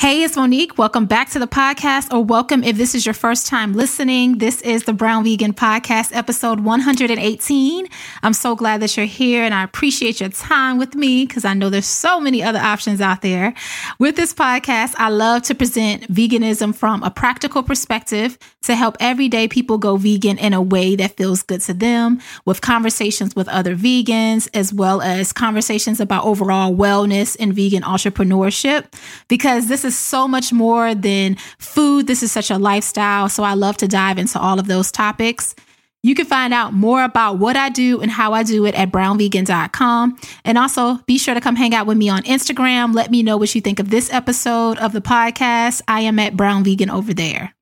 Hey, it's Monique. Welcome back to the podcast, or welcome if this is your first time listening. This is the Brown Vegan Podcast, episode 118. I'm so glad that you're here and I appreciate your time with me because I know there's so many other options out there. With this podcast, I love to present veganism from a practical perspective to help everyday people go vegan in a way that feels good to them, with conversations with other vegans, as well as conversations about overall wellness and vegan entrepreneurship, because this is is so much more than food. This is such a lifestyle. So I love to dive into all of those topics. You can find out more about what I do and how I do it at brownvegan.com. And also be sure to come hang out with me on Instagram. Let me know what you think of this episode of the podcast. I am at Brown Vegan over there.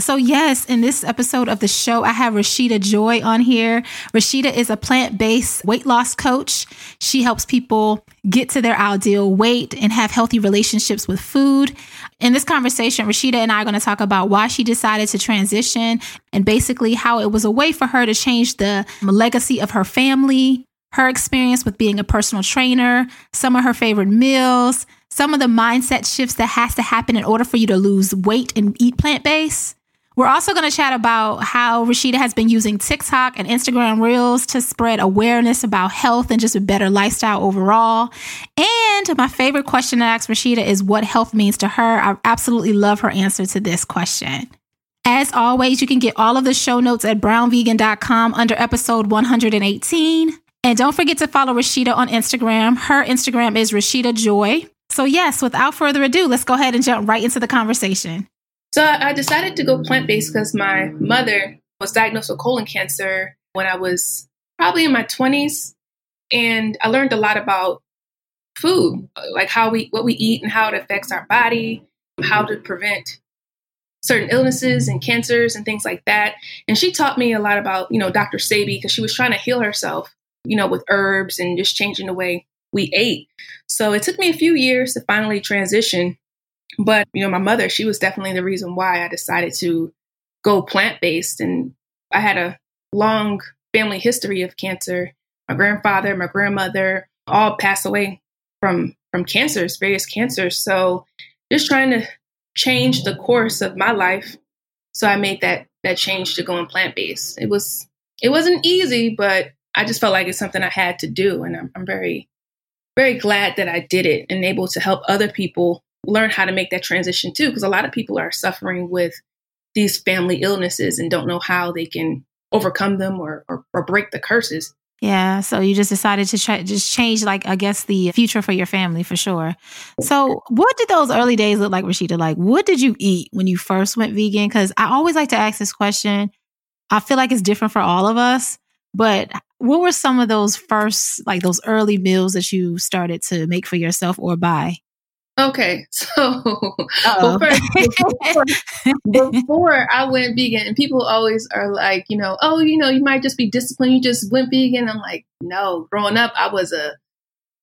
So, yes, in this episode of the show, I have Rashida Joy on here. Rashida is a plant based weight loss coach. She helps people get to their ideal weight and have healthy relationships with food. In this conversation, Rashida and I are going to talk about why she decided to transition and basically how it was a way for her to change the legacy of her family, her experience with being a personal trainer, some of her favorite meals, some of the mindset shifts that has to happen in order for you to lose weight and eat plant based. We're also going to chat about how Rashida has been using TikTok and Instagram Reels to spread awareness about health and just a better lifestyle overall. And my favorite question I ask Rashida is what health means to her. I absolutely love her answer to this question. As always, you can get all of the show notes at brownvegan.com under episode 118. And don't forget to follow Rashida on Instagram. Her Instagram is Rashida Joy. So, yes, without further ado, let's go ahead and jump right into the conversation. So I decided to go plant based because my mother was diagnosed with colon cancer when I was probably in my 20s. And I learned a lot about food, like how we, what we eat and how it affects our body, how to prevent certain illnesses and cancers and things like that. And she taught me a lot about, you know, Dr. Sebi because she was trying to heal herself, you know, with herbs and just changing the way we ate. So it took me a few years to finally transition but, you know, my mother, she was definitely the reason why I decided to go plant based. And I had a long family history of cancer. My grandfather, my grandmother all passed away from from cancers, various cancers. So just trying to change the course of my life. So I made that that change to going plant based. It was it wasn't easy, but I just felt like it's something I had to do, and I'm, I'm very very glad that I did it and able to help other people learn how to make that transition too, because a lot of people are suffering with these family illnesses and don't know how they can overcome them or, or, or break the curses. Yeah, so you just decided to try, just change, like I guess, the future for your family for sure. So, what did those early days look like, Rashida? Like, what did you eat when you first went vegan? Because I always like to ask this question. I feel like it's different for all of us, but what were some of those first, like those early meals that you started to make for yourself or buy? Okay, so before, before, I went vegan, and people always are like, you know, oh, you know, you might just be disciplined. You just went vegan. I'm like, no. Growing up, I was a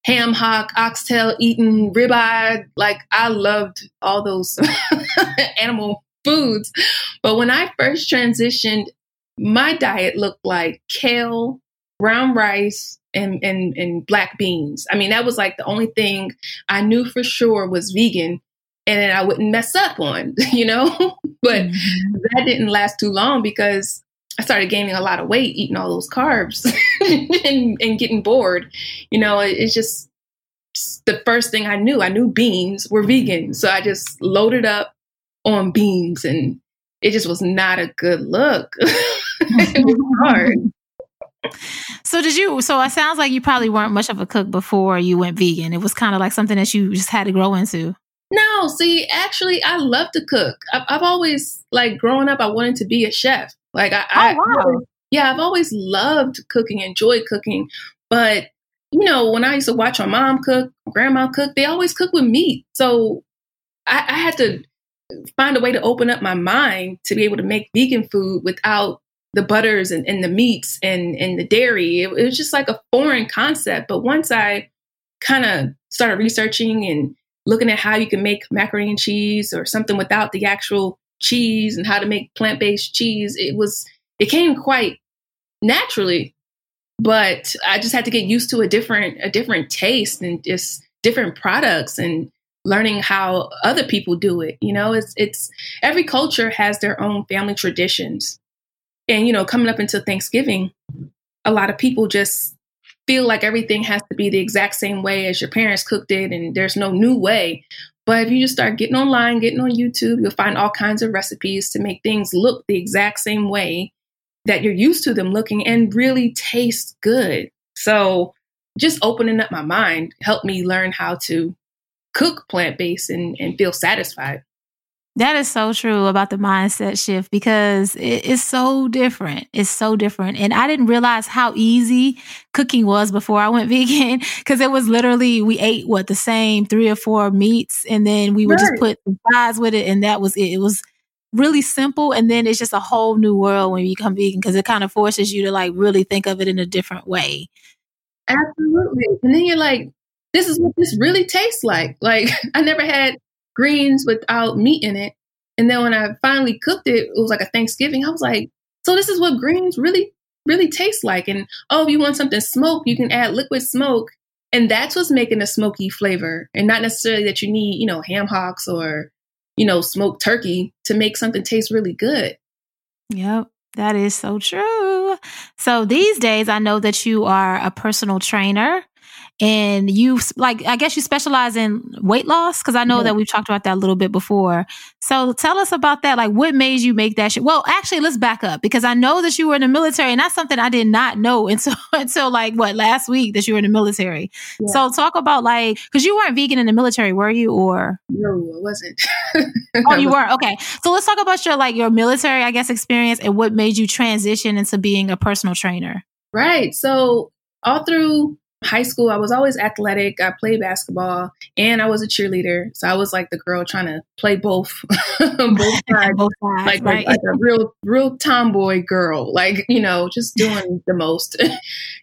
ham hock, oxtail eating, ribeye. Like I loved all those animal foods. But when I first transitioned, my diet looked like kale, brown rice, and, and, and black beans. I mean, that was like the only thing I knew for sure was vegan and I wouldn't mess up on, you know? but mm-hmm. that didn't last too long because I started gaining a lot of weight eating all those carbs and, and, getting bored. You know, it, it's just the first thing I knew. I knew beans were vegan. So I just loaded up on beans and it just was not a good look. it was hard. So did you? So it sounds like you probably weren't much of a cook before you went vegan. It was kind of like something that you just had to grow into. No, see, actually, I love to cook. I've, I've always like growing up. I wanted to be a chef. Like I, oh, wow. I yeah, I've always loved cooking, enjoyed cooking. But you know, when I used to watch my mom cook, grandma cook, they always cook with meat. So I, I had to find a way to open up my mind to be able to make vegan food without the butters and, and the meats and, and the dairy. It, it was just like a foreign concept. But once I kind of started researching and looking at how you can make macaroni and cheese or something without the actual cheese and how to make plant-based cheese, it was it came quite naturally. But I just had to get used to a different a different taste and just different products and learning how other people do it. You know, it's it's every culture has their own family traditions. And, you know, coming up into Thanksgiving, a lot of people just feel like everything has to be the exact same way as your parents cooked it and there's no new way. But if you just start getting online, getting on YouTube, you'll find all kinds of recipes to make things look the exact same way that you're used to them looking and really taste good. So just opening up my mind helped me learn how to cook plant based and, and feel satisfied. That is so true about the mindset shift because it's so different. It's so different. And I didn't realize how easy cooking was before I went vegan because it was literally, we ate what the same three or four meats and then we would right. just put fries with it and that was it. It was really simple. And then it's just a whole new world when you become vegan because it kind of forces you to like really think of it in a different way. Absolutely. And then you're like, this is what this really tastes like. Like I never had greens without meat in it. And then when I finally cooked it, it was like a Thanksgiving. I was like, so this is what greens really, really taste like. And oh, if you want something smoked, you can add liquid smoke. And that's what's making a smoky flavor. And not necessarily that you need, you know, ham hocks or, you know, smoked turkey to make something taste really good. Yep. That is so true. So these days, I know that you are a personal trainer and you like i guess you specialize in weight loss? Because i know yeah. that we've talked about that a little bit before. So tell us about that. Like what made you make that sh- well actually let's back up because i know that you were in the military and that's something i did not know until until like what last week that you were in the military. Yeah. so talk about like because you weren't vegan in the military were you or? No i wasn't. Oh you weren't? Okay. So let's talk about your like your military i guess experience and what made you transition into being a personal trainer. Right. So all through high school, I was always athletic. I played basketball and I was a cheerleader. So I was like the girl trying to play both, both sides, both sides like, right? like, like a real, real tomboy girl, like, you know, just doing the most.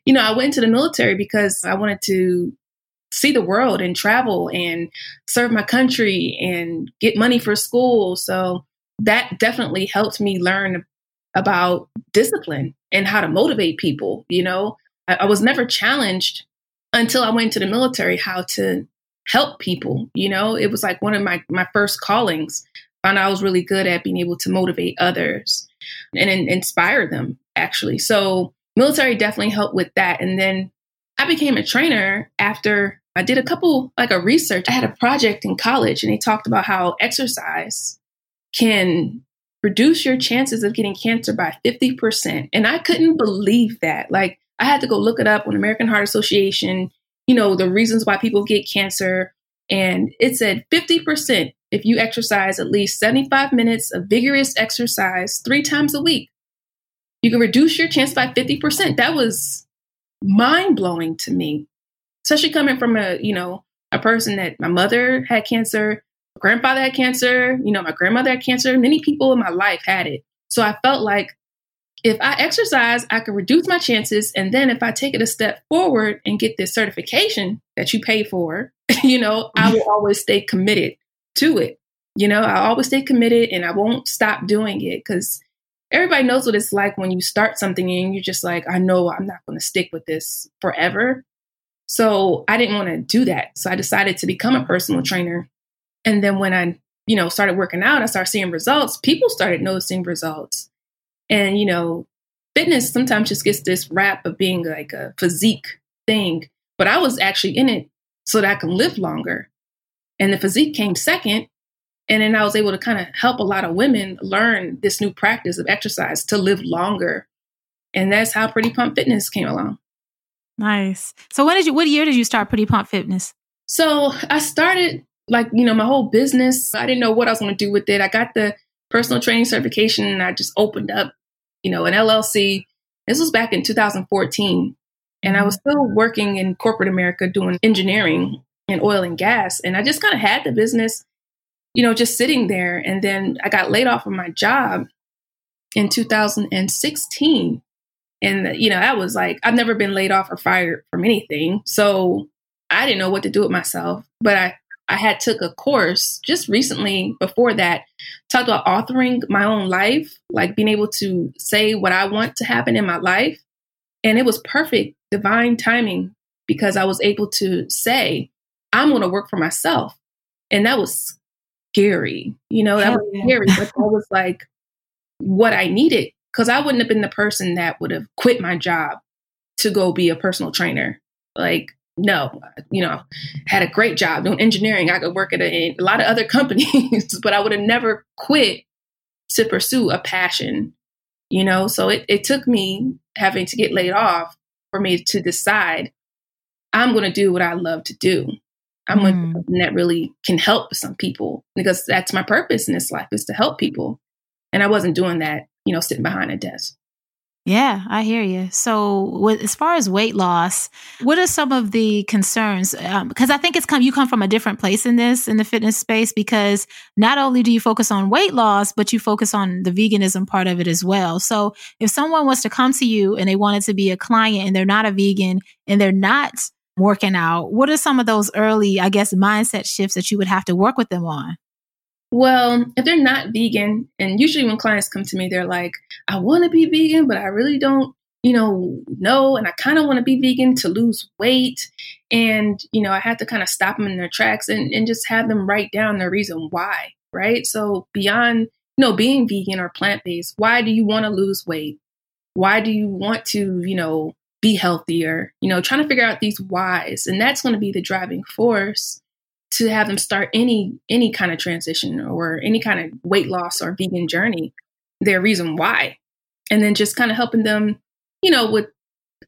you know, I went to the military because I wanted to see the world and travel and serve my country and get money for school. So that definitely helped me learn about discipline and how to motivate people, you know, I, I was never challenged until I went to the military how to help people. You know, it was like one of my, my first callings. Found I was really good at being able to motivate others and, and inspire them, actually. So, military definitely helped with that. And then I became a trainer after I did a couple, like a research. I had a project in college and they talked about how exercise can reduce your chances of getting cancer by 50%. And I couldn't believe that. Like, I had to go look it up on American Heart Association, you know, the reasons why people get cancer. And it said 50% if you exercise at least 75 minutes of vigorous exercise three times a week. You can reduce your chance by 50%. That was mind blowing to me, especially coming from a, you know, a person that my mother had cancer, grandfather had cancer, you know, my grandmother had cancer. Many people in my life had it. So I felt like if I exercise, I can reduce my chances. And then if I take it a step forward and get this certification that you pay for, you know, I will always stay committed to it. You know, I always stay committed and I won't stop doing it because everybody knows what it's like when you start something and you're just like, I know I'm not going to stick with this forever. So I didn't want to do that. So I decided to become a personal trainer. And then when I, you know, started working out, I started seeing results. People started noticing results. And, you know, fitness sometimes just gets this rap of being like a physique thing. But I was actually in it so that I can live longer. And the physique came second. And then I was able to kind of help a lot of women learn this new practice of exercise to live longer. And that's how Pretty Pump Fitness came along. Nice. So when did you what year did you start Pretty Pump Fitness? So I started like, you know, my whole business. I didn't know what I was going to do with it. I got the personal training certification and I just opened up, you know, an LLC. This was back in 2014. And I was still working in corporate America doing engineering and oil and gas. And I just kind of had the business, you know, just sitting there. And then I got laid off from my job in 2016. And, you know, that was like, I've never been laid off or fired from anything. So I didn't know what to do with myself. But I, I had took a course just recently before that, talked about authoring my own life, like being able to say what I want to happen in my life. And it was perfect, divine timing, because I was able to say, I'm going to work for myself. And that was scary. You know, that was scary, but that was like what I needed because I wouldn't have been the person that would have quit my job to go be a personal trainer. Like, no, you know, had a great job doing engineering. I could work at a, a lot of other companies, but I would have never quit to pursue a passion, you know? So it, it took me having to get laid off for me to decide I'm going to do what I love to do. I'm mm. going that really can help some people because that's my purpose in this life is to help people. And I wasn't doing that, you know, sitting behind a desk. Yeah, I hear you. So, with, as far as weight loss, what are some of the concerns? Because um, I think it's come you come from a different place in this in the fitness space. Because not only do you focus on weight loss, but you focus on the veganism part of it as well. So, if someone was to come to you and they wanted to be a client and they're not a vegan and they're not working out, what are some of those early, I guess, mindset shifts that you would have to work with them on? Well, if they're not vegan, and usually when clients come to me, they're like, I want to be vegan, but I really don't, you know, know. And I kind of want to be vegan to lose weight. And, you know, I have to kind of stop them in their tracks and, and just have them write down the reason why, right? So beyond, you know, being vegan or plant based, why do you want to lose weight? Why do you want to, you know, be healthier? You know, trying to figure out these whys. And that's going to be the driving force to have them start any any kind of transition or any kind of weight loss or vegan journey their reason why. And then just kind of helping them you know with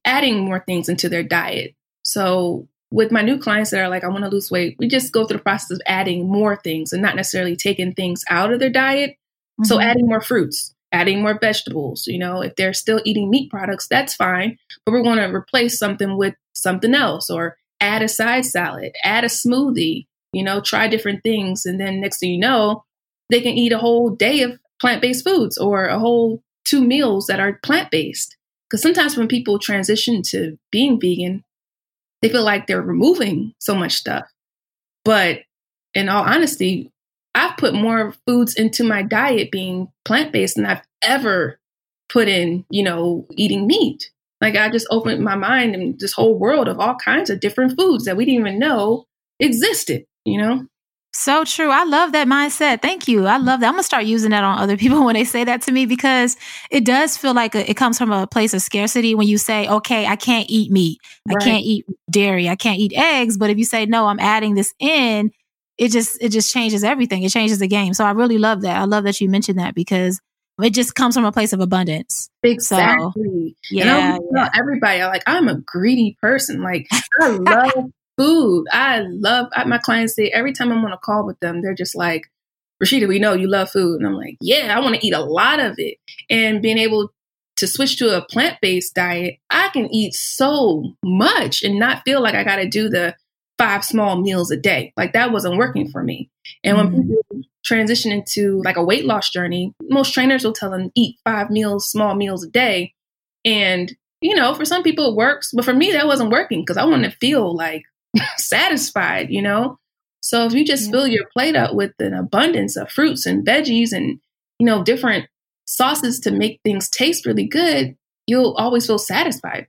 adding more things into their diet. So with my new clients that are like i want to lose weight we just go through the process of adding more things and not necessarily taking things out of their diet. Mm-hmm. so adding more fruits adding more vegetables you know if they're still eating meat products that's fine but we're going to replace something with something else or add a side salad add a smoothie you know, try different things. And then next thing you know, they can eat a whole day of plant based foods or a whole two meals that are plant based. Because sometimes when people transition to being vegan, they feel like they're removing so much stuff. But in all honesty, I've put more foods into my diet being plant based than I've ever put in, you know, eating meat. Like I just opened my mind and this whole world of all kinds of different foods that we didn't even know existed you know? So true. I love that mindset. Thank you. I love that. I'm going to start using that on other people when they say that to me because it does feel like a, it comes from a place of scarcity when you say, okay, I can't eat meat. Right. I can't eat dairy. I can't eat eggs. But if you say, no, I'm adding this in, it just, it just changes everything. It changes the game. So I really love that. I love that you mentioned that because it just comes from a place of abundance. Exactly. So, yeah. yeah. everybody, like, I'm a greedy person. Like, I love food. I love I, my clients say every time I'm on a call with them, they're just like, Rashida, we know you love food. And I'm like, yeah, I want to eat a lot of it. And being able to switch to a plant based diet, I can eat so much and not feel like I got to do the five small meals a day. Like that wasn't working for me. And when mm-hmm. people transition into like a weight loss journey, most trainers will tell them eat five meals, small meals a day. And, you know, for some people it works, but for me, that wasn't working because I want to feel like satisfied, you know? So if you just yeah. fill your plate up with an abundance of fruits and veggies and, you know, different sauces to make things taste really good, you'll always feel satisfied.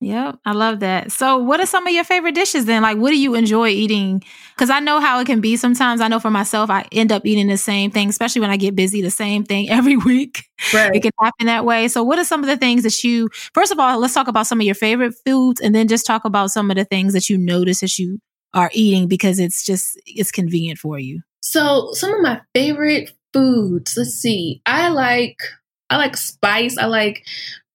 Yep, I love that. So, what are some of your favorite dishes then? Like, what do you enjoy eating? Because I know how it can be sometimes. I know for myself, I end up eating the same thing, especially when I get busy, the same thing every week. Right. It can happen that way. So, what are some of the things that you, first of all, let's talk about some of your favorite foods and then just talk about some of the things that you notice that you are eating because it's just, it's convenient for you. So, some of my favorite foods, let's see, I like, I like spice. I like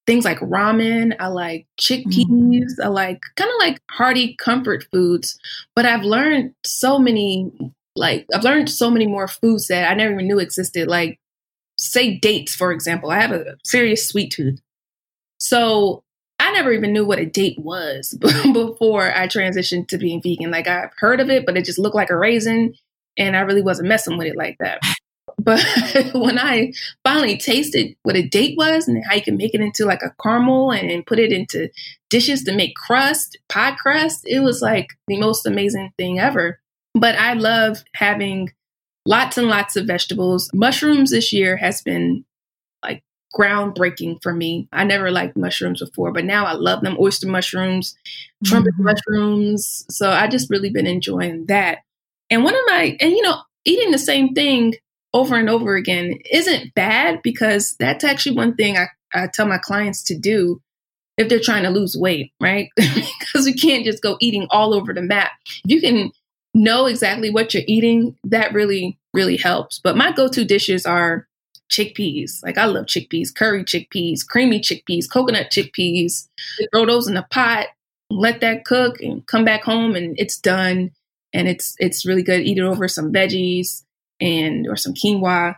things like ramen. I like chickpeas. Mm. I like kind of like hearty comfort foods. But I've learned so many, like, I've learned so many more foods that I never even knew existed. Like, say dates, for example. I have a serious sweet tooth. So I never even knew what a date was before I transitioned to being vegan. Like, I've heard of it, but it just looked like a raisin. And I really wasn't messing with it like that. But when I finally tasted what a date was and how you can make it into like a caramel and put it into dishes to make crust, pie crust, it was like the most amazing thing ever. But I love having lots and lots of vegetables. Mushrooms this year has been like groundbreaking for me. I never liked mushrooms before, but now I love them. Oyster mushrooms, trumpet mm-hmm. mushrooms. So I just really been enjoying that. And one of my, and you know, eating the same thing over and over again isn't bad because that's actually one thing I, I tell my clients to do if they're trying to lose weight, right? because we can't just go eating all over the map. If you can know exactly what you're eating, that really, really helps. But my go to dishes are chickpeas. Like I love chickpeas, curry chickpeas, creamy chickpeas, coconut chickpeas. Throw those in a pot, let that cook, and come back home, and it's done. And it's it's really good. Eat it over some veggies and or some quinoa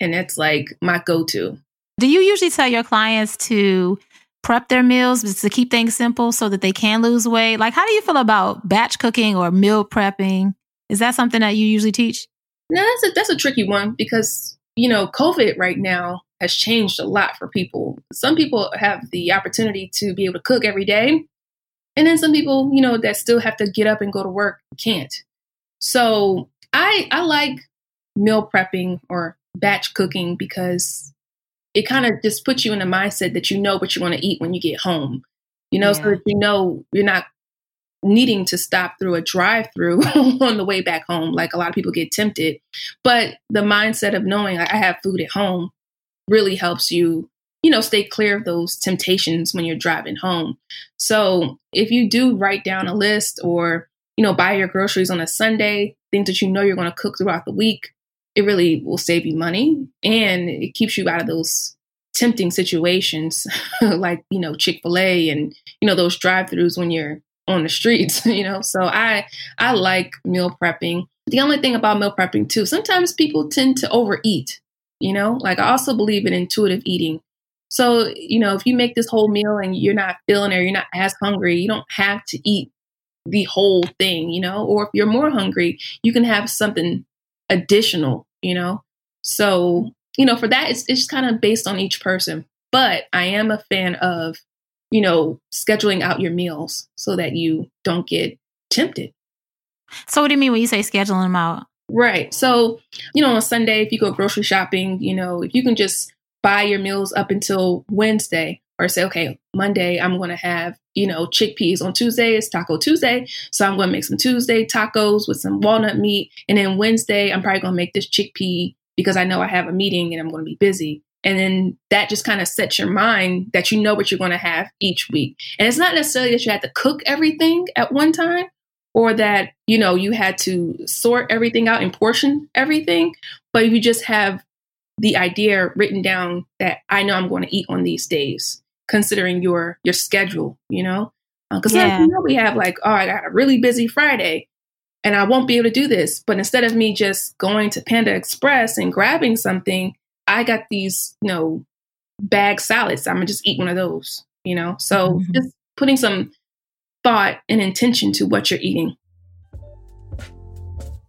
and it's like my go-to. Do you usually tell your clients to prep their meals to keep things simple so that they can lose weight? Like how do you feel about batch cooking or meal prepping? Is that something that you usually teach? No that's a, that's a tricky one because you know covid right now has changed a lot for people. Some people have the opportunity to be able to cook every day and then some people you know that still have to get up and go to work can't. So i i like meal prepping or batch cooking because it kind of just puts you in a mindset that you know what you want to eat when you get home. You know, yeah. so that you know you're not needing to stop through a drive through on the way back home like a lot of people get tempted. But the mindset of knowing I have food at home really helps you, you know, stay clear of those temptations when you're driving home. So if you do write down a list or, you know, buy your groceries on a Sunday, things that you know you're going to cook throughout the week, it really will save you money and it keeps you out of those tempting situations like you know chick-fil-a and you know those drive-throughs when you're on the streets you know? So i i like meal prepping. The only thing about meal prepping too sometimes people tend to overeat you know? Like i also believe in intuitive eating. So you know if you make this whole meal and you're not feeling or you're not as hungry you don't have to eat the whole thing you know? Or if you're more hungry you can have something additional you know? So, you know, for that, it's, it's kind of based on each person. But I am a fan of, you know, scheduling out your meals so that you don't get tempted. So, what do you mean when you say scheduling them out? Right. So, you know, on Sunday, if you go grocery shopping, you know, if you can just buy your meals up until Wednesday or say, okay, Monday, I'm going to have, you know, chickpeas. On Tuesday, it's Taco Tuesday. So I'm going to make some Tuesday tacos with some walnut meat. And then Wednesday, I'm probably going to make this chickpea because I know I have a meeting and I'm going to be busy. And then that just kind of sets your mind that you know what you're going to have each week. And it's not necessarily that you have to cook everything at one time or that, you know, you had to sort everything out and portion everything, but you just have the idea written down that I know I'm going to eat on these days considering your your schedule, you know? Because uh, yeah. you know we have like, oh, I got a really busy Friday, and I won't be able to do this. But instead of me just going to Panda Express and grabbing something, I got these, you know, bag salads. I'm gonna just eat one of those, you know. So mm-hmm. just putting some thought and intention to what you're eating.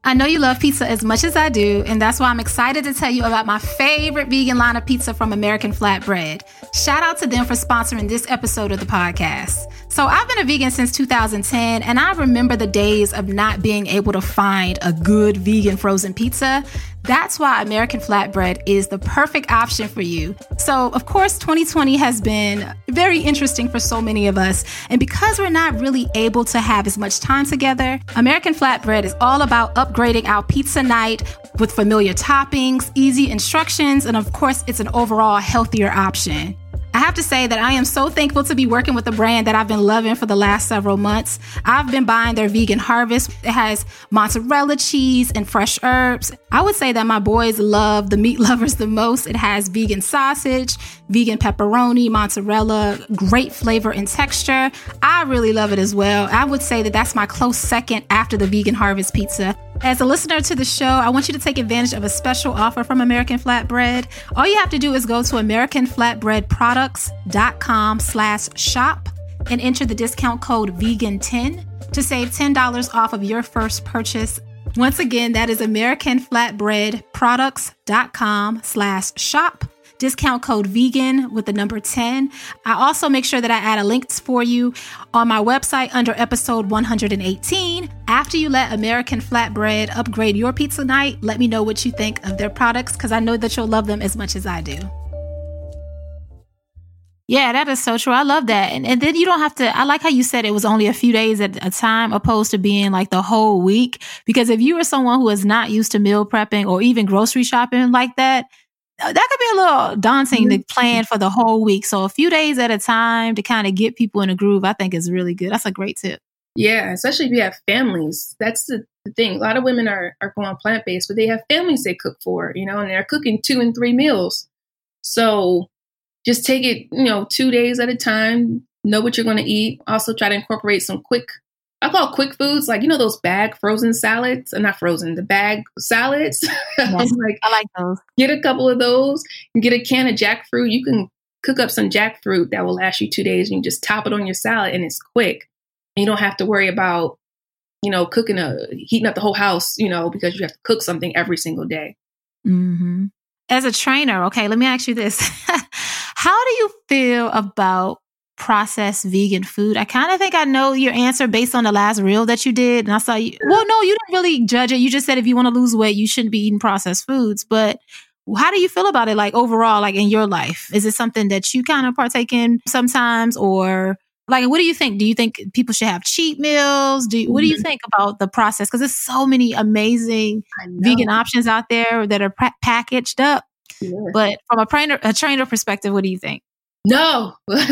I know you love pizza as much as I do, and that's why I'm excited to tell you about my favorite vegan line of pizza from American Flatbread. Shout out to them for sponsoring this episode of the podcast. So, I've been a vegan since 2010, and I remember the days of not being able to find a good vegan frozen pizza. That's why American Flatbread is the perfect option for you. So, of course, 2020 has been very interesting for so many of us. And because we're not really able to have as much time together, American Flatbread is all about upgrading our pizza night with familiar toppings, easy instructions, and of course, it's an overall healthier option. I have to say that I am so thankful to be working with a brand that I've been loving for the last several months. I've been buying their vegan harvest. It has mozzarella cheese and fresh herbs. I would say that my boys love the meat lovers the most. It has vegan sausage, vegan pepperoni, mozzarella, great flavor and texture. I really love it as well. I would say that that's my close second after the vegan harvest pizza. As a listener to the show, I want you to take advantage of a special offer from American Flatbread. All you have to do is go to AmericanFlatbreadProducts.com slash shop and enter the discount code VEGAN10 to save $10 off of your first purchase. Once again, that is AmericanFlatbreadProducts.com slash shop discount code vegan with the number 10. I also make sure that I add a link for you on my website under episode 118. After you let American Flatbread upgrade your pizza night, let me know what you think of their products because I know that you'll love them as much as I do. Yeah, that is so true. I love that. And, and then you don't have to, I like how you said it was only a few days at a time opposed to being like the whole week. Because if you are someone who is not used to meal prepping or even grocery shopping like that, that could be a little daunting mm-hmm. to plan for the whole week. So a few days at a time to kind of get people in a groove, I think is really good. That's a great tip. Yeah, especially if you have families. That's the, the thing. A lot of women are, are going plant based, but they have families they cook for, you know, and they're cooking two and three meals. So just take it, you know, two days at a time, know what you're going to eat. Also try to incorporate some quick I call quick foods like you know those bag frozen salads, and not frozen, the bag salads. Yes, like I like those. Get a couple of those and get a can of jackfruit. You can cook up some jackfruit that will last you two days. And you just top it on your salad, and it's quick. And you don't have to worry about you know cooking a heating up the whole house. You know because you have to cook something every single day. Mm-hmm. As a trainer, okay, let me ask you this: How do you feel about processed vegan food? I kind of think I know your answer based on the last reel that you did. And I saw you, well, no, you didn't really judge it. You just said if you want to lose weight, you shouldn't be eating processed foods. But how do you feel about it, like overall, like in your life? Is it something that you kind of partake in sometimes or? Like, what do you think? Do you think people should have cheat meals? Do you, what do you mm-hmm. think about the process? Because there's so many amazing vegan options out there that are packaged up. Yeah. But from a trainer, a trainer perspective, what do you think? No. no,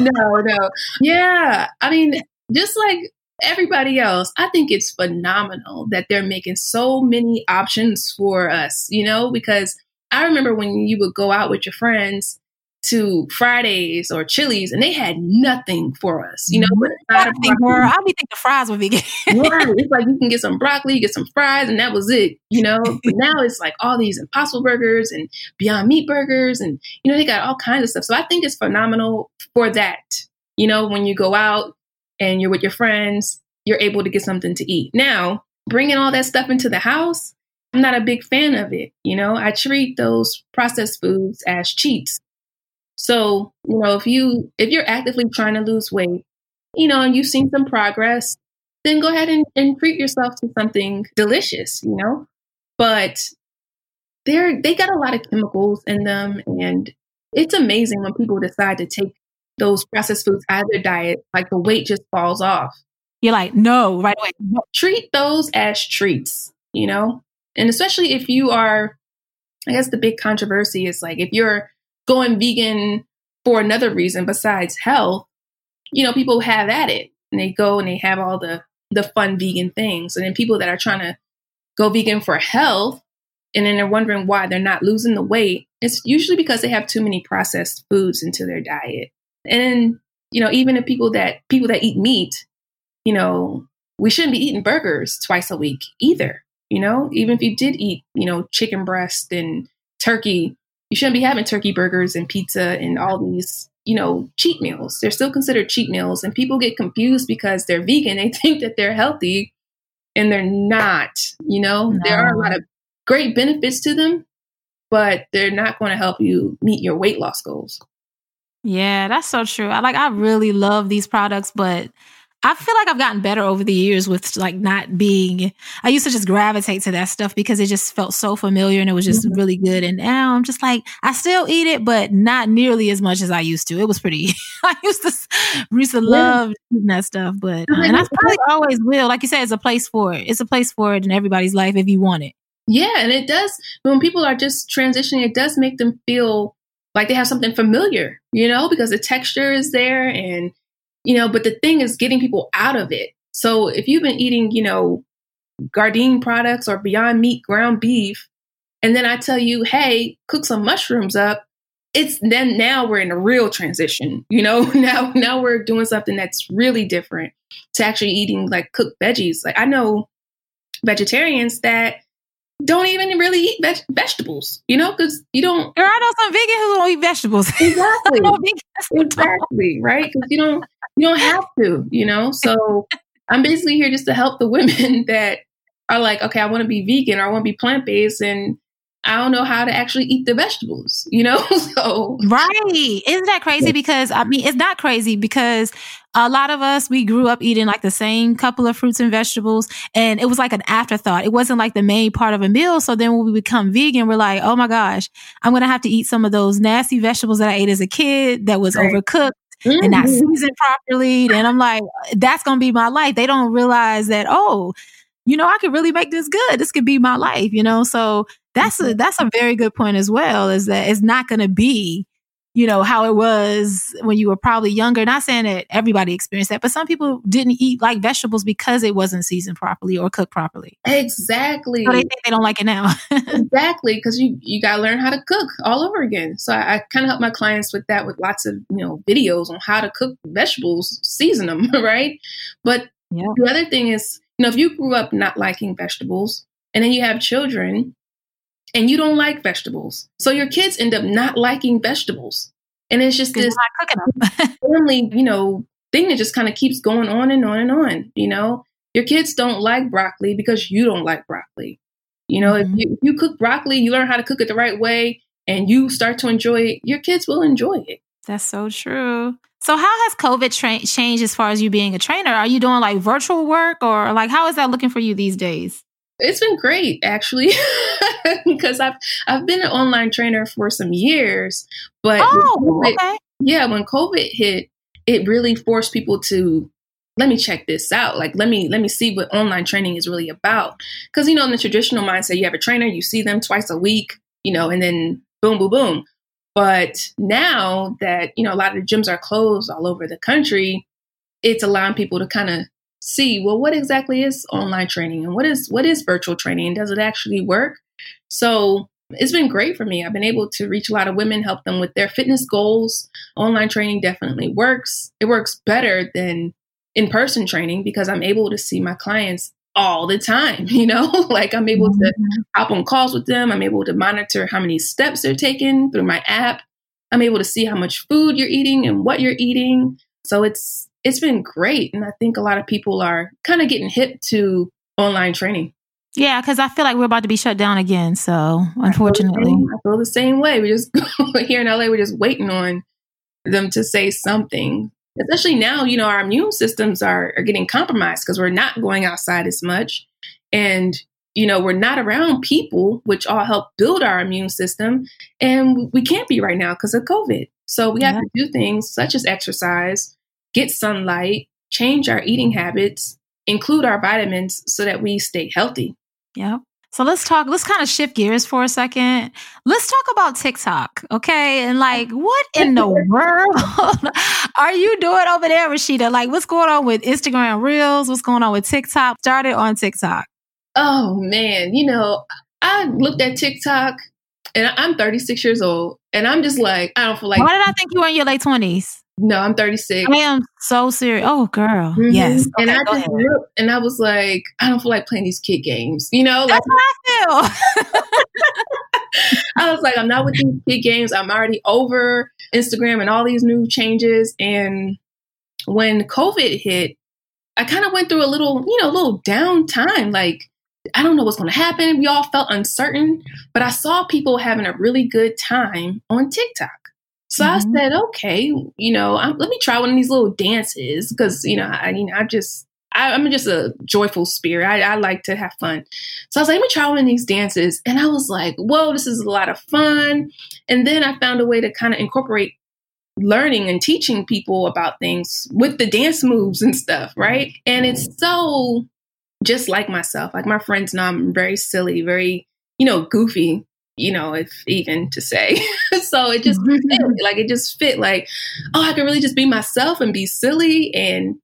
no. Yeah. I mean, just like everybody else, I think it's phenomenal that they're making so many options for us, you know, because I remember when you would go out with your friends to Fridays or Chili's, and they had nothing for us. You know, mm-hmm. I think I'll be thinking fries would be good. right. It's like you can get some broccoli, get some fries, and that was it. You know, but now it's like all these Impossible burgers and Beyond Meat burgers, and you know they got all kinds of stuff. So I think it's phenomenal for that. You know, when you go out and you're with your friends, you're able to get something to eat. Now, bringing all that stuff into the house. I'm not a big fan of it. You know, I treat those processed foods as cheats so, you know, if you if you're actively trying to lose weight, you know, and you've seen some progress, then go ahead and, and treat yourself to something delicious, you know. But they're they got a lot of chemicals in them and it's amazing when people decide to take those processed foods out of their diet, like the weight just falls off. You're like, no, right away. Treat those as treats, you know? And especially if you are, I guess the big controversy is like if you're going vegan for another reason besides health, you know, people have at it and they go and they have all the the fun vegan things. And then people that are trying to go vegan for health and then they're wondering why they're not losing the weight, it's usually because they have too many processed foods into their diet. And you know, even the people that people that eat meat, you know, we shouldn't be eating burgers twice a week either. You know, even if you did eat, you know, chicken breast and turkey you shouldn't be having turkey burgers and pizza and all these, you know, cheat meals. They're still considered cheat meals. And people get confused because they're vegan. They think that they're healthy. and they're not. You know, no. there are a lot of great benefits to them, but they're not going to help you meet your weight loss goals. Yeah, that's so true. I like I really love these products, but I feel like I've gotten better over the years with like not being. I used to just gravitate to that stuff because it just felt so familiar and it was just mm-hmm. really good. And now I'm just like, I still eat it, but not nearly as much as I used to. It was pretty. I used to used to love eating that stuff, but and I probably always will. Like you said, it's a place for it. It's a place for it in everybody's life if you want it. Yeah, and it does. When people are just transitioning, it does make them feel like they have something familiar, you know, because the texture is there and you know, but the thing is getting people out of it. So if you've been eating, you know, Gardein products or Beyond Meat ground beef, and then I tell you, hey, cook some mushrooms up, it's then now we're in a real transition. You know, now now we're doing something that's really different to actually eating like cooked veggies. Like I know vegetarians that don't even really eat veg- vegetables, you know, because you don't. There are know some vegans who don't eat vegetables. Exactly. exactly. Right. Because you don't, you don't have to, you know. So I'm basically here just to help the women that are like, okay, I want to be vegan or I want to be plant based, and I don't know how to actually eat the vegetables, you know? so Right. Isn't that crazy? Because I mean it's not crazy because a lot of us we grew up eating like the same couple of fruits and vegetables and it was like an afterthought. It wasn't like the main part of a meal. So then when we become vegan, we're like, oh my gosh, I'm gonna have to eat some of those nasty vegetables that I ate as a kid that was right. overcooked. Mm-hmm. And not mm-hmm. seasoned properly. And I'm like, that's gonna be my life. They don't realize that, oh, you know, I could really make this good. This could be my life, you know? So that's a, mm-hmm. that's a very good point as well, is that it's not going to be, you know, how it was when you were probably younger. Not saying that everybody experienced that, but some people didn't eat like vegetables because it wasn't seasoned properly or cooked properly. Exactly. So they think they don't like it now. exactly. Cause you, you got to learn how to cook all over again. So I, I kind of help my clients with that with lots of, you know, videos on how to cook vegetables, season them, right? But yeah. the other thing is, you know, if you grew up not liking vegetables and then you have children and you don't like vegetables, so your kids end up not liking vegetables. And it's just this family, you know, thing that just kind of keeps going on and on and on. You know, your kids don't like broccoli because you don't like broccoli. You know, mm-hmm. if, you, if you cook broccoli, you learn how to cook it the right way and you start to enjoy it, your kids will enjoy it. That's so true. So, how has COVID tra- changed as far as you being a trainer? Are you doing like virtual work or like how is that looking for you these days? It's been great actually, because I've I've been an online trainer for some years, but oh, COVID, okay. yeah, when COVID hit, it really forced people to let me check this out. Like let me let me see what online training is really about. Because you know, in the traditional mindset, you have a trainer, you see them twice a week, you know, and then boom, boom, boom. But now that, you know, a lot of the gyms are closed all over the country, it's allowing people to kind of see, well, what exactly is online training and what is what is virtual training and does it actually work? So it's been great for me. I've been able to reach a lot of women, help them with their fitness goals. Online training definitely works. It works better than in person training because I'm able to see my clients all the time, you know? like I'm able to mm-hmm. hop on calls with them. I'm able to monitor how many steps they're taking through my app. I'm able to see how much food you're eating and what you're eating. So it's it's been great and I think a lot of people are kind of getting hip to online training. Yeah, because I feel like we're about to be shut down again. So unfortunately, I feel, I feel the same way. We just here in LA, we're just waiting on them to say something especially now, you know, our immune systems are, are getting compromised because we're not going outside as much. And, you know, we're not around people, which all help build our immune system. And we can't be right now because of COVID. So we have to do things such as exercise, get sunlight, change our eating habits, include our vitamins so that we stay healthy. Yeah. So let's talk, let's kind of shift gears for a second. Let's talk about TikTok, okay? And like, what in the world are you doing over there, Rashida? Like, what's going on with Instagram Reels? What's going on with TikTok? Started on TikTok. Oh, man. You know, I looked at TikTok and I'm 36 years old and I'm just like, I don't feel like. Why did I think you were in your late 20s? No, I'm 36. I am so serious. Oh, girl. Mm-hmm. Yes. Okay, and I just looked and I was like, I don't feel like playing these kid games. You know, that's like, how I feel. I was like, I'm not with these kid games. I'm already over Instagram and all these new changes. And when COVID hit, I kind of went through a little, you know, a little down time. Like, I don't know what's going to happen. We all felt uncertain, but I saw people having a really good time on TikTok. So mm-hmm. I said, okay, you know, I'm, let me try one of these little dances because, you know, I, you know, I just, I, am just a joyful spirit. I, I, like to have fun. So I was like, let me try one of these dances. And I was like, whoa, this is a lot of fun. And then I found a way to kind of incorporate learning and teaching people about things with the dance moves and stuff, right? And it's so just like myself. Like my friends know I'm very silly, very, you know, goofy you know, if even to say. so it just fit, like it just fit like, oh, I can really just be myself and be silly and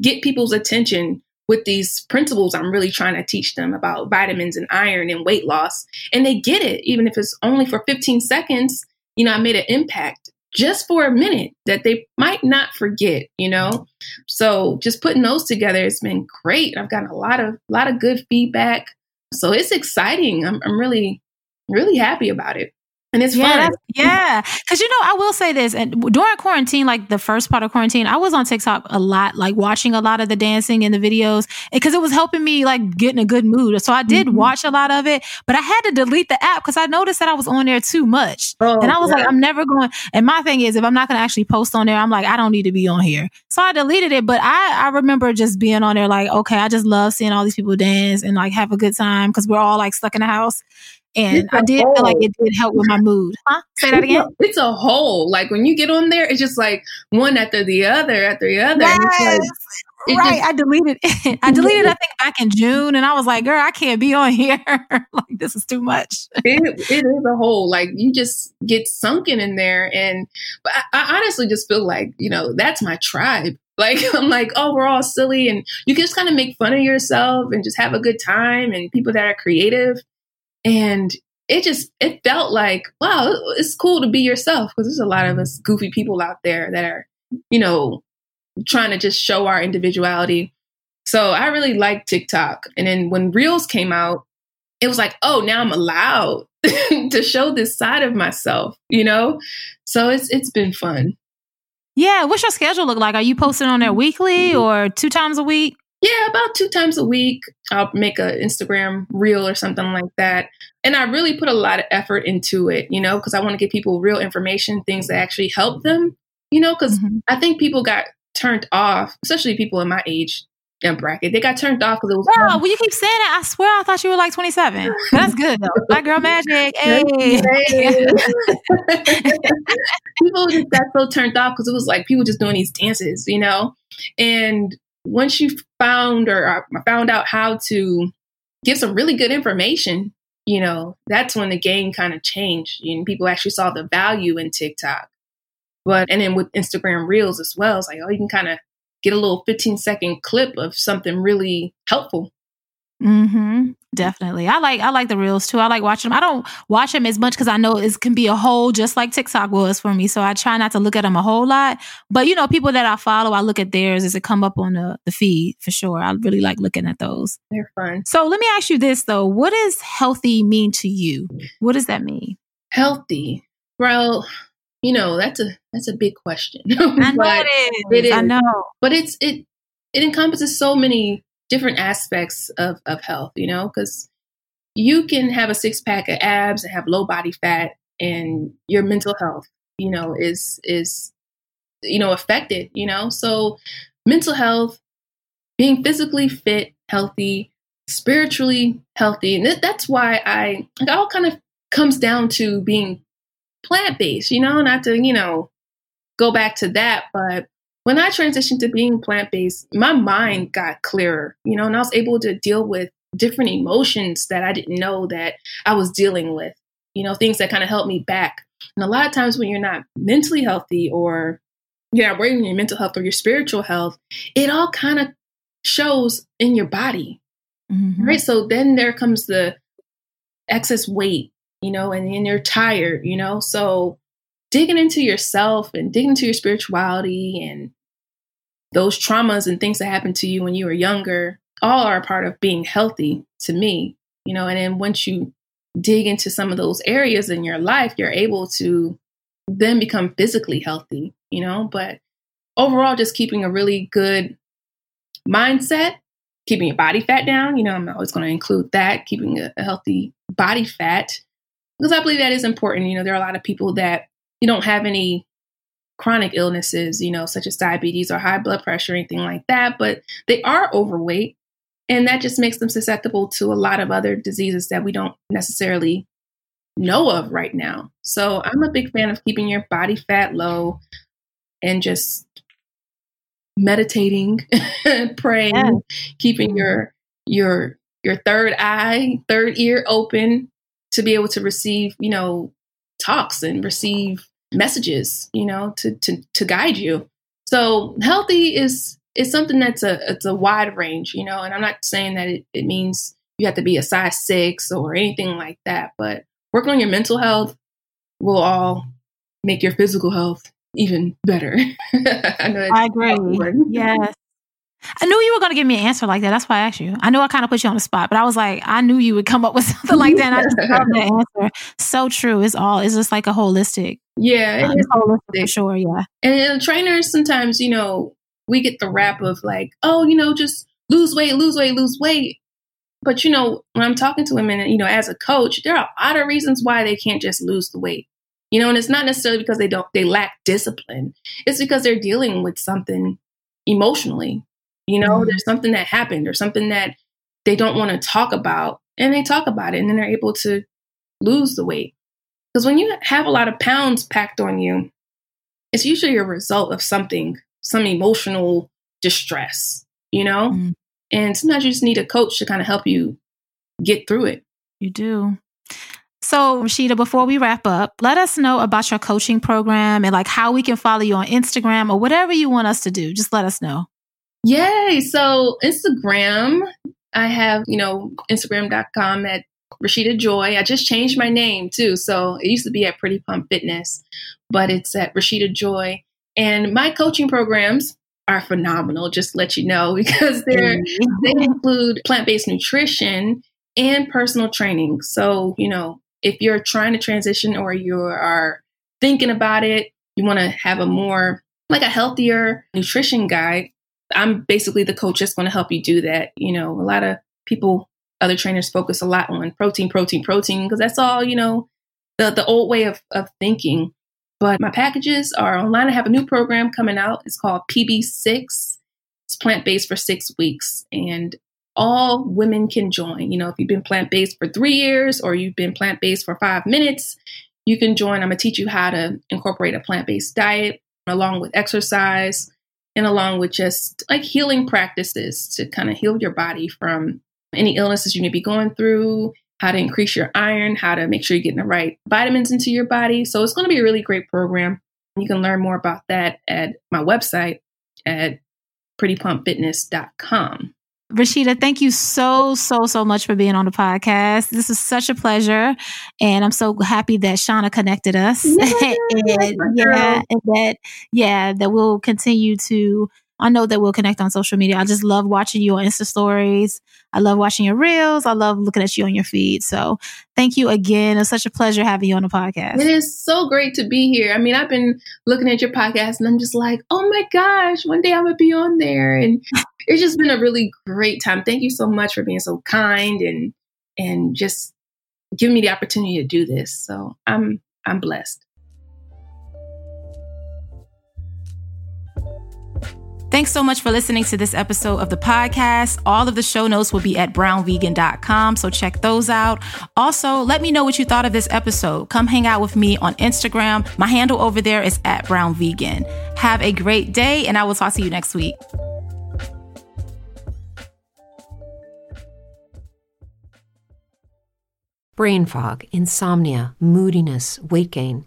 get people's attention with these principles I'm really trying to teach them about vitamins and iron and weight loss. And they get it, even if it's only for 15 seconds. You know, I made an impact just for a minute that they might not forget, you know? So just putting those together has been great. I've gotten a lot of lot of good feedback. So it's exciting. I'm, I'm really really happy about it. And it's yeah, fun. Yeah. Cause you know, I will say this and during quarantine, like the first part of quarantine, I was on TikTok a lot, like watching a lot of the dancing and the videos because it was helping me like get in a good mood. So I did mm-hmm. watch a lot of it, but I had to delete the app because I noticed that I was on there too much. Oh, and I was yeah. like, I'm never going. And my thing is, if I'm not going to actually post on there, I'm like, I don't need to be on here. So I deleted it. But I, I remember just being on there like, okay, I just love seeing all these people dance and like have a good time because we're all like stuck in the house. And I did feel like it did help with my mood. Huh? Say that again. It's a hole. Like when you get on there, it's just like one after the other after the other. Yes. Right. Just, I deleted it. I deleted, I think, back in June. And I was like, girl, I can't be on here. like, this is too much. it, it is a hole. Like, you just get sunken in there. And but I, I honestly just feel like, you know, that's my tribe. Like I'm like, oh, we're all silly, and you can just kind of make fun of yourself and just have a good time. And people that are creative, and it just it felt like wow it's cool to be yourself because there's a lot of us goofy people out there that are you know trying to just show our individuality. So i really like tiktok. And then when reels came out it was like oh now i'm allowed to show this side of myself you know? So it's it's been fun. Yeah what's your schedule look like? Are you posting on there weekly mm-hmm. or two times a week yeah, about two times a week, I'll make an Instagram reel or something like that. And I really put a lot of effort into it, you know, because I want to give people real information, things that actually help them, you know, because mm-hmm. I think people got turned off, especially people in my age bracket. They got turned off because it was. Wow, well, you keep saying that. I swear I thought you were like 27. That's good though. Black girl magic. Hey. people just got so turned off because it was like people just doing these dances, you know? And once you found or uh, found out how to give some really good information, you know, that's when the game kind of changed and people actually saw the value in TikTok. But, and then with Instagram Reels as well, it's like, oh, you can kind of get a little 15 second clip of something really helpful. Mm-hmm. Definitely. I like I like the reels too. I like watching them. I don't watch them as much because I know it can be a hole just like TikTok was for me. So I try not to look at them a whole lot. But you know, people that I follow, I look at theirs as it come up on the, the feed for sure. I really like looking at those. They're fun. So let me ask you this though. What does healthy mean to you? What does that mean? Healthy. Well, you know, that's a that's a big question. I know it is. it is. I know. But it's it it encompasses so many different aspects of, of health, you know, because you can have a six pack of abs and have low body fat and your mental health, you know, is, is, you know, affected, you know? So mental health, being physically fit, healthy, spiritually healthy. And that's why I, it all kind of comes down to being plant based, you know, not to, you know, go back to that, but when I transitioned to being plant based, my mind got clearer, you know, and I was able to deal with different emotions that I didn't know that I was dealing with, you know, things that kind of helped me back. And a lot of times when you're not mentally healthy or you're not working on your mental health or your spiritual health, it all kind of shows in your body. Mm-hmm. Right. So then there comes the excess weight, you know, and then you're tired, you know. So digging into yourself and digging into your spirituality and those traumas and things that happened to you when you were younger all are a part of being healthy to me you know and then once you dig into some of those areas in your life you're able to then become physically healthy you know but overall just keeping a really good mindset, keeping your body fat down. You know, I'm always going to include that, keeping a, healthy body fat, because I believe that is important. You know, there are a lot of people that you don't have any chronic illnesses, you know, such as diabetes or high blood pressure, or anything like that, but they are overweight. And that just makes them susceptible to a lot of other diseases that we don't necessarily know of right now. So I'm a big fan of keeping your body fat low and just meditating, praying, yeah. keeping mm-hmm. your your your third eye, third ear open to be able to receive, you know, talks and receive messages, you know, to to to guide you. So healthy is is something that's a it's a wide range, you know, and I'm not saying that it, it means you have to be a size six or anything like that, but working on your mental health will all make your physical health even better. I, I agree. Yes. I knew you were going to give me an answer like that. That's why I asked you. I knew I kind of put you on the spot, but I was like, I knew you would come up with something like that. And I just love that answer. So true. It's all, it's just like a holistic. Yeah, it is holistic for sure. Yeah. And trainers sometimes, you know, we get the rap of like, oh, you know, just lose weight, lose weight, lose weight. But you know, when I'm talking to women, you know, as a coach, there are a lot of reasons why they can't just lose the weight. You know, and it's not necessarily because they don't they lack discipline. It's because they're dealing with something emotionally. You know, mm-hmm. there's something that happened or something that they don't want to talk about, and they talk about it, and then they're able to lose the weight. Because when you have a lot of pounds packed on you, it's usually a result of something, some emotional distress, you know? Mm-hmm. And sometimes you just need a coach to kind of help you get through it. You do. So, Rashida, before we wrap up, let us know about your coaching program and like how we can follow you on Instagram or whatever you want us to do. Just let us know. Yay. So, Instagram, I have, you know, Instagram.com at Rashida Joy. I just changed my name too. So, it used to be at Pretty Pump Fitness, but it's at Rashida Joy. And my coaching programs are phenomenal, just to let you know, because they're, mm. they include plant based nutrition and personal training. So, you know, if you're trying to transition or you are thinking about it, you want to have a more like a healthier nutrition guide. I'm basically the coach that's going to help you do that. You know, a lot of people, other trainers focus a lot on protein, protein, protein, because that's all, you know, the, the old way of, of thinking. But my packages are online. I have a new program coming out. It's called PB6. It's plant based for six weeks. And all women can join. You know, if you've been plant based for three years or you've been plant based for five minutes, you can join. I'm going to teach you how to incorporate a plant based diet along with exercise and along with just like healing practices to kind of heal your body from any illnesses you may be going through, how to increase your iron, how to make sure you're getting the right vitamins into your body. So it's going to be a really great program. You can learn more about that at my website at prettypumpfitness.com. Rashida, thank you so, so, so much for being on the podcast. This is such a pleasure. And I'm so happy that Shauna connected us. and, yeah, and that, yeah, that we'll continue to I know that we'll connect on social media. I just love watching you on Insta stories. I love watching your reels. I love looking at you on your feed. So thank you again. It's such a pleasure having you on the podcast. It is so great to be here. I mean, I've been looking at your podcast and I'm just like, oh my gosh, one day I'm going to be on there. And it's just been a really great time. Thank you so much for being so kind and, and just giving me the opportunity to do this. So I'm, I'm blessed. Thanks so much for listening to this episode of the podcast. All of the show notes will be at brownvegan.com, so check those out. Also, let me know what you thought of this episode. Come hang out with me on Instagram. My handle over there is at brownvegan. Have a great day, and I will talk to you next week. Brain fog, insomnia, moodiness, weight gain.